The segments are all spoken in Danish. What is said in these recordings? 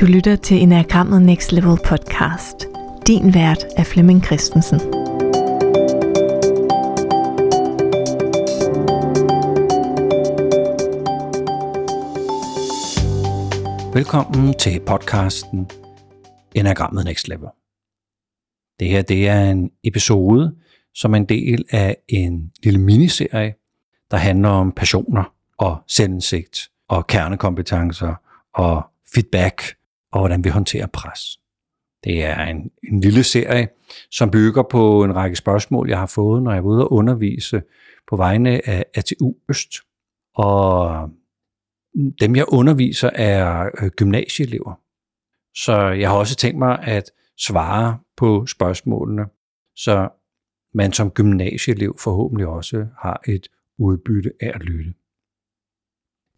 Du lytter til Enagrammet Next Level podcast. Din vært er Flemming Christensen. Velkommen til podcasten Enagrammet Next Level. Det her det er en episode, som er en del af en lille miniserie, der handler om passioner og selvindsigt og kernekompetencer og feedback og hvordan vi håndterer pres. Det er en, en lille serie, som bygger på en række spørgsmål, jeg har fået, når jeg er ude og undervise på vegne af ATU Øst. Og dem, jeg underviser, er øh, gymnasieelever. Så jeg har også tænkt mig at svare på spørgsmålene, så man som gymnasieelev forhåbentlig også har et udbytte af at lytte.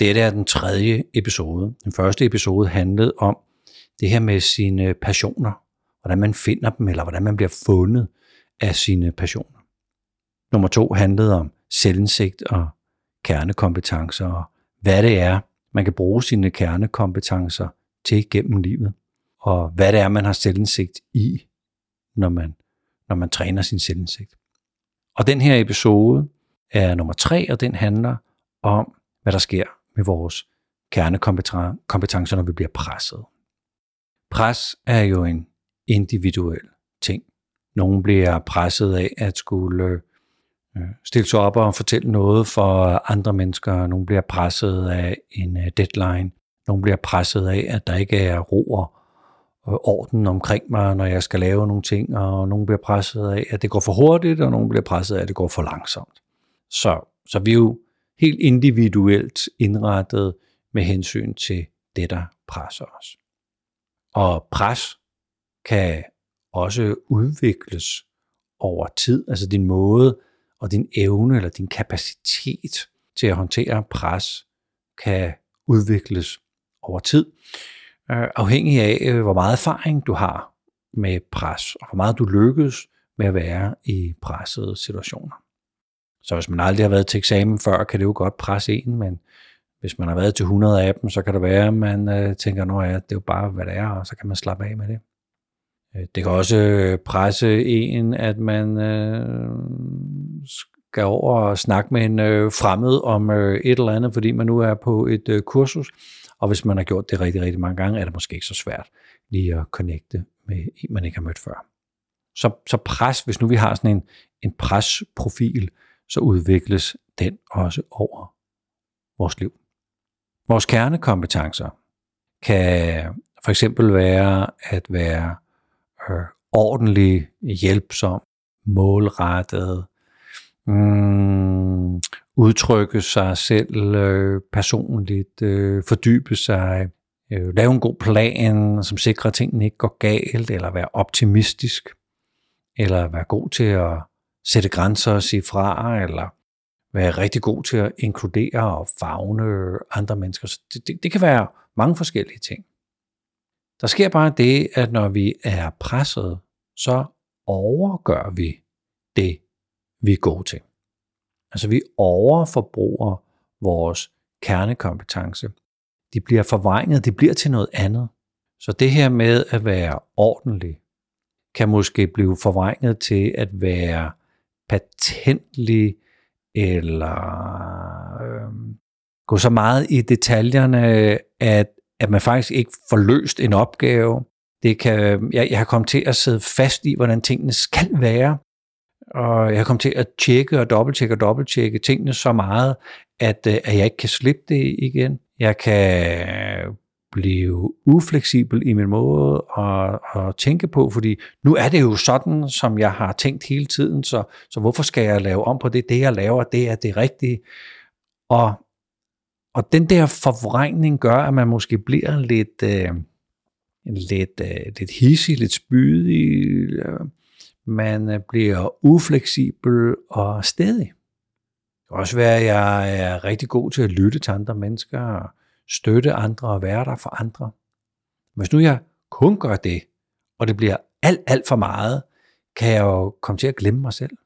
Dette er den tredje episode. Den første episode handlede om det her med sine passioner, hvordan man finder dem, eller hvordan man bliver fundet af sine passioner. Nummer to handlede om selvindsigt og kernekompetencer, og hvad det er, man kan bruge sine kernekompetencer til gennem livet, og hvad det er, man har selvindsigt i, når man, når man træner sin selvindsigt. Og den her episode er nummer tre, og den handler om, hvad der sker med vores kernekompetencer, når vi bliver presset. Pres er jo en individuel ting. Nogle bliver presset af at skulle øh, stille sig op og fortælle noget for andre mennesker. Nogle bliver presset af en øh, deadline. Nogle bliver presset af, at der ikke er ro og øh, orden omkring mig, når jeg skal lave nogle ting, og nogle bliver presset af, at det går for hurtigt, og nogle bliver presset af, at det går for langsomt. Så, så vi er jo helt individuelt indrettet med hensyn til det, der presser os. Og pres kan også udvikles over tid, altså din måde og din evne eller din kapacitet til at håndtere pres kan udvikles over tid, øh, afhængig af, øh, hvor meget erfaring du har med pres, og hvor meget du lykkes med at være i pressede situationer. Så hvis man aldrig har været til eksamen før, kan det jo godt presse en, men hvis man har været til 100 af dem, så kan det være, at man øh, tænker, at ja, det er jo bare, hvad det er, og så kan man slappe af med det. Øh, det kan også øh, presse en, at man øh, skal over og snakke med en øh, fremmed om øh, et eller andet, fordi man nu er på et øh, kursus, og hvis man har gjort det rigtig, rigtig mange gange, er det måske ikke så svært lige at connecte med en, man ikke har mødt før. Så, så pres, hvis nu vi har sådan en, en presprofil, så udvikles den også over vores liv. Vores kernekompetencer kan for eksempel være at være øh, ordentlig, hjælpsom, målrettet, mm, udtrykke sig selv øh, personligt, øh, fordybe sig, øh, lave en god plan, som sikrer, at tingene ikke går galt, eller være optimistisk, eller være god til at sætte grænser og sige fra, eller være rigtig god til at inkludere og fagne andre mennesker. Så det, det, det kan være mange forskellige ting. Der sker bare det, at når vi er presset, så overgør vi det, vi er gode til. Altså vi overforbruger vores kernekompetence. De bliver forvrænget, de bliver til noget andet. Så det her med at være ordentlig, kan måske blive forvrænget til at være patentlig, eller øh, gå så meget i detaljerne, at, at man faktisk ikke får løst en opgave. Det kan, jeg, jeg har kommet til at sidde fast i, hvordan tingene skal være, og jeg har kommet til at tjekke og dobbelttjekke og dobbelttjekke tingene så meget, at, øh, at jeg ikke kan slippe det igen. Jeg kan blive ufleksibel i min måde at, at tænke på, fordi nu er det jo sådan, som jeg har tænkt hele tiden, så, så hvorfor skal jeg lave om på det? Det, jeg laver, det er det rigtige. Og, og den der forvrængning gør, at man måske bliver lidt, øh, lidt, øh, lidt hissig, lidt spydig. Øh, man øh, bliver ufleksibel og stedig. Det kan også være, at jeg er rigtig god til at lytte til andre mennesker, støtte andre og være der for andre. Hvis nu jeg kun gør det, og det bliver alt, alt for meget, kan jeg jo komme til at glemme mig selv.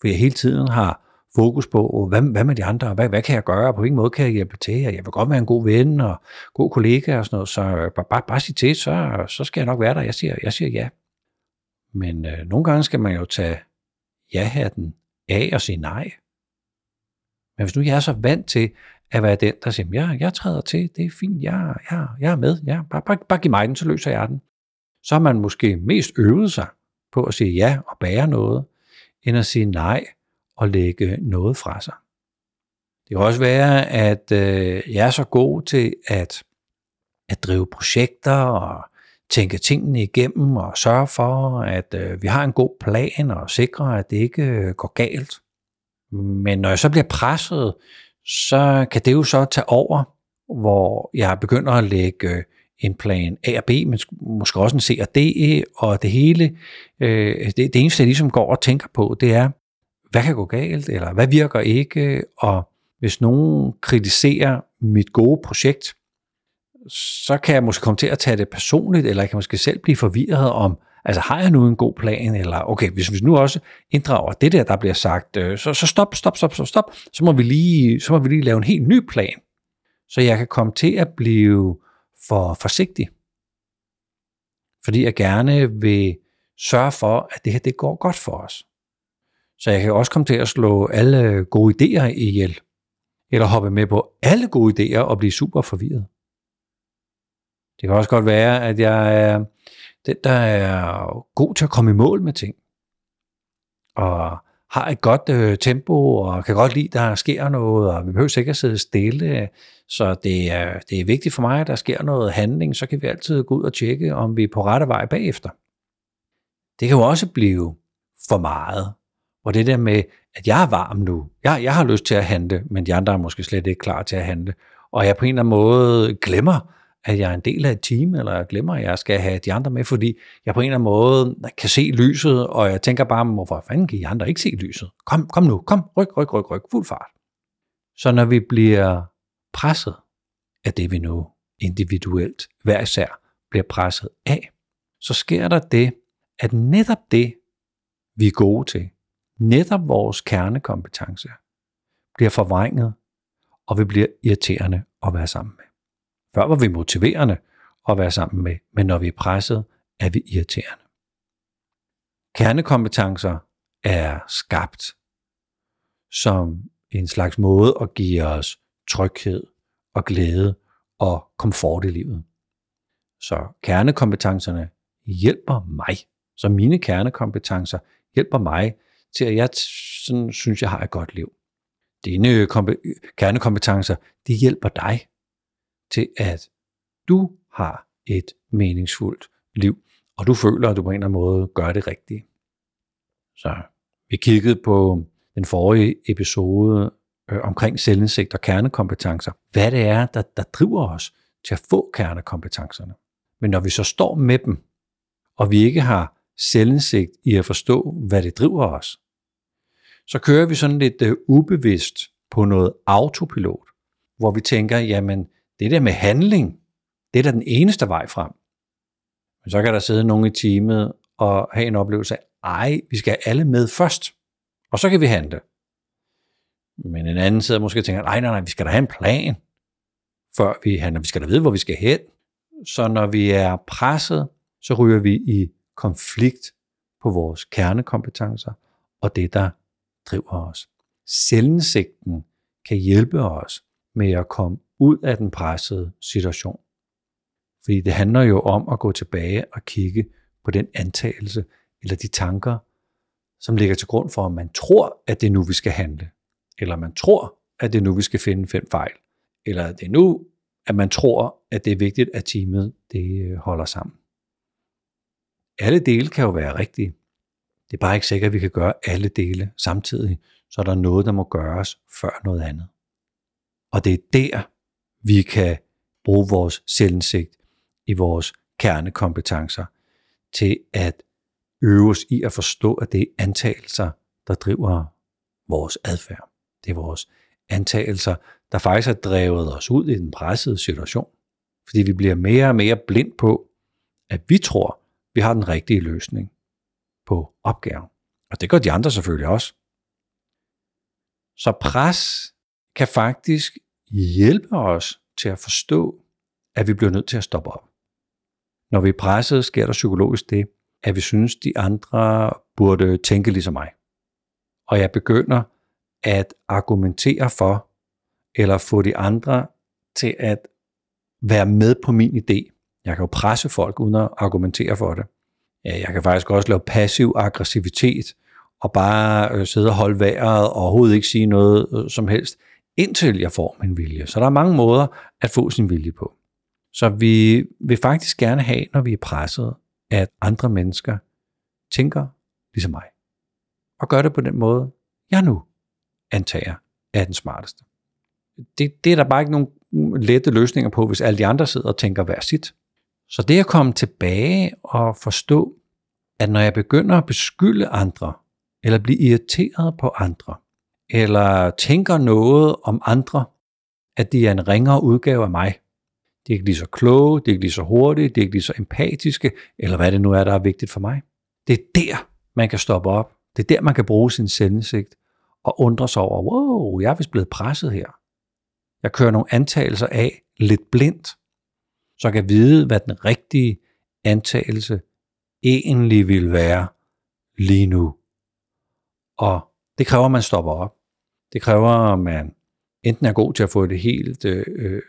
For jeg hele tiden har fokus på, hvad, hvad med de andre, hvad, hvad kan jeg gøre, på hvilken måde kan jeg hjælpe til, jeg vil godt være en god ven og god kollega og sådan noget, så bare, bare, bare sig til, så, så skal jeg nok være der, jeg siger, jeg siger ja. Men øh, nogle gange skal man jo tage ja-hatten af og sige nej. Men hvis nu jeg er så vant til at være den, der siger, ja, jeg træder til, det er fint, ja, ja, jeg er med, ja, bare, bare, bare giv mig den, så løser jeg den. Så har man måske mest øvet sig på at sige ja og bære noget, end at sige nej og lægge noget fra sig. Det kan også være, at øh, jeg er så god til at, at drive projekter og tænke tingene igennem og sørge for, at øh, vi har en god plan og sikre, at det ikke øh, går galt. Men når jeg så bliver presset, så kan det jo så tage over, hvor jeg begynder at lægge øh, en plan A og B, men måske også en C og D, og det hele, øh, det, det eneste, jeg ligesom går og tænker på, det er, hvad kan gå galt, eller hvad virker ikke, og hvis nogen kritiserer mit gode projekt, så kan jeg måske komme til at tage det personligt, eller jeg kan måske selv blive forvirret om, altså har jeg nu en god plan, eller okay, hvis vi nu også inddrager det der, der bliver sagt, øh, så, så stop, stop, stop, stop, stop, så må, vi lige, så må vi lige lave en helt ny plan, så jeg kan komme til at blive for forsigtig. Fordi jeg gerne vil sørge for, at det her det går godt for os. Så jeg kan også komme til at slå alle gode idéer ihjel. Eller hoppe med på alle gode idéer og blive super forvirret. Det kan også godt være, at jeg er den, der er god til at komme i mål med ting. Og har et godt øh, tempo, og kan godt lide, at der sker noget, og vi behøver sikkert sidde stille. Så det er, det er vigtigt for mig, at der sker noget handling, så kan vi altid gå ud og tjekke, om vi er på rette vej bagefter. Det kan jo også blive for meget. Og det der med, at jeg er varm nu, jeg, jeg har lyst til at handle, men de andre er måske slet ikke klar til at handle. Og jeg på en eller anden måde glemmer, at jeg er en del af et team, eller jeg glemmer, at jeg skal have de andre med, fordi jeg på en eller anden måde kan se lyset, og jeg tænker bare, hvorfor fanden kan de andre ikke se lyset? Kom, kom nu, kom, ryk, ryk, ryk, ryk, fuld fart. Så når vi bliver presset af det, vi nu individuelt hver især bliver presset af, så sker der det, at netop det, vi er gode til, netop vores kernekompetence, bliver forvrænget, og vi bliver irriterende at være sammen med. Før var vi motiverende at være sammen med, men når vi er presset, er vi irriterende. Kernekompetencer er skabt som en slags måde at give os tryghed og glæde og komfort i livet. Så kernekompetencerne hjælper mig. Så mine kernekompetencer hjælper mig til, at jeg sådan, synes, jeg har et godt liv. Dine kernekompetencer, de hjælper dig til, at du har et meningsfuldt liv, og du føler, at du på en eller anden måde gør det rigtige. Så vi kiggede på den forrige episode øh, omkring selvindsigt og kernekompetencer. Hvad det er, der, der driver os til at få kernekompetencerne. Men når vi så står med dem, og vi ikke har selvindsigt i at forstå, hvad det driver os, så kører vi sådan lidt øh, ubevidst på noget autopilot, hvor vi tænker, jamen det der med handling, det er da den eneste vej frem. Men så kan der sidde nogen i teamet og have en oplevelse af, ej, vi skal have alle med først, og så kan vi handle. Men en anden sidder måske og tænker, nej, nej, nej, vi skal da have en plan, før vi handler. Vi skal da vide, hvor vi skal hen. Så når vi er presset, så ryger vi i konflikt på vores kernekompetencer og det, der driver os. Selvindsigten kan hjælpe os med at komme ud af den pressede situation. Fordi det handler jo om at gå tilbage og kigge på den antagelse eller de tanker, som ligger til grund for, at man tror, at det er nu, vi skal handle. Eller man tror, at det er nu, vi skal finde fem fejl. Eller at det er nu, at man tror, at det er vigtigt, at teamet det øh, holder sammen. Alle dele kan jo være rigtige. Det er bare ikke sikkert, at vi kan gøre alle dele samtidig, så er der noget, der må gøres før noget andet. Og det er der, vi kan bruge vores selvindsigt i vores kernekompetencer til at øve os i at forstå, at det er antagelser, der driver vores adfærd. Det er vores antagelser, der faktisk har drevet os ud i den pressede situation. Fordi vi bliver mere og mere blind på, at vi tror, vi har den rigtige løsning på opgaven. Og det gør de andre selvfølgelig også. Så pres kan faktisk hjælpe os til at forstå, at vi bliver nødt til at stoppe op. Når vi er presset, sker der psykologisk det, at vi synes, de andre burde tænke ligesom mig. Og jeg begynder at argumentere for, eller få de andre til at være med på min idé. Jeg kan jo presse folk uden at argumentere for det. Jeg kan faktisk også lave passiv aggressivitet, og bare øh, sidde og holde vejret og overhovedet ikke sige noget øh, som helst, indtil jeg får min vilje. Så der er mange måder at få sin vilje på. Så vi vil faktisk gerne have, når vi er presset, at andre mennesker tænker ligesom mig. Og gør det på den måde, jeg nu antager er den smarteste. Det, det er der bare ikke nogen lette løsninger på, hvis alle de andre sidder og tænker hver sit. Så det at komme tilbage og forstå, at når jeg begynder at beskylde andre, eller blive irriteret på andre, eller tænker noget om andre, at de er en ringere udgave af mig. De er ikke lige så kloge, de er ikke lige så hurtige, de er ikke lige så empatiske, eller hvad det nu er, der er vigtigt for mig. Det er der, man kan stoppe op. Det er der, man kan bruge sin selvindsigt og undre sig over, wow, jeg er vist blevet presset her. Jeg kører nogle antagelser af lidt blindt, så jeg kan vide, hvad den rigtige antagelse egentlig vil være lige nu. Og det kræver, at man stopper op. Det kræver, at man enten er god til at få det helt øh, øh,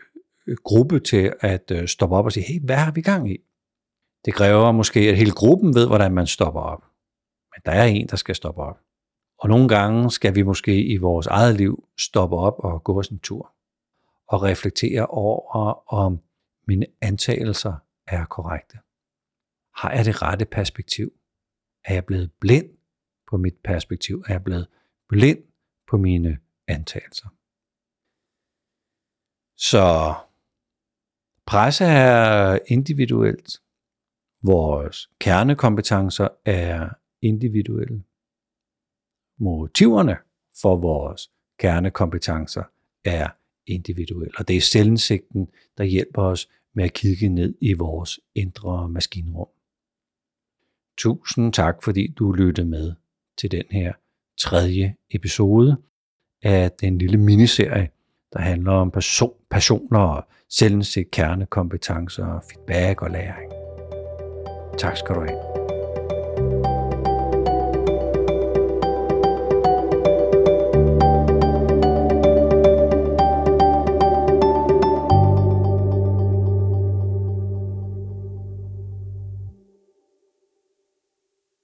gruppe til at øh, stoppe op og sige, hey, hvad har vi gang i? Det kræver måske, at hele gruppen ved, hvordan man stopper op. Men der er en, der skal stoppe op. Og nogle gange skal vi måske i vores eget liv stoppe op og gå os en tur. Og reflektere over, om mine antagelser er korrekte. Har jeg det rette perspektiv? Er jeg blevet blind på mit perspektiv? Er jeg blevet blind på mine antagelser? Så presse er individuelt. Vores kernekompetencer er individuelle. Motiverne for vores kernekompetencer er individuelle. Og det er selvindsigten, der hjælper os med at kigge ned i vores indre maskinrum. Tusind tak, fordi du lyttede med til den her tredje episode af den lille miniserie, der handler om person, personer og selvindsigt, kernekompetencer, feedback og læring. Tak skal du have.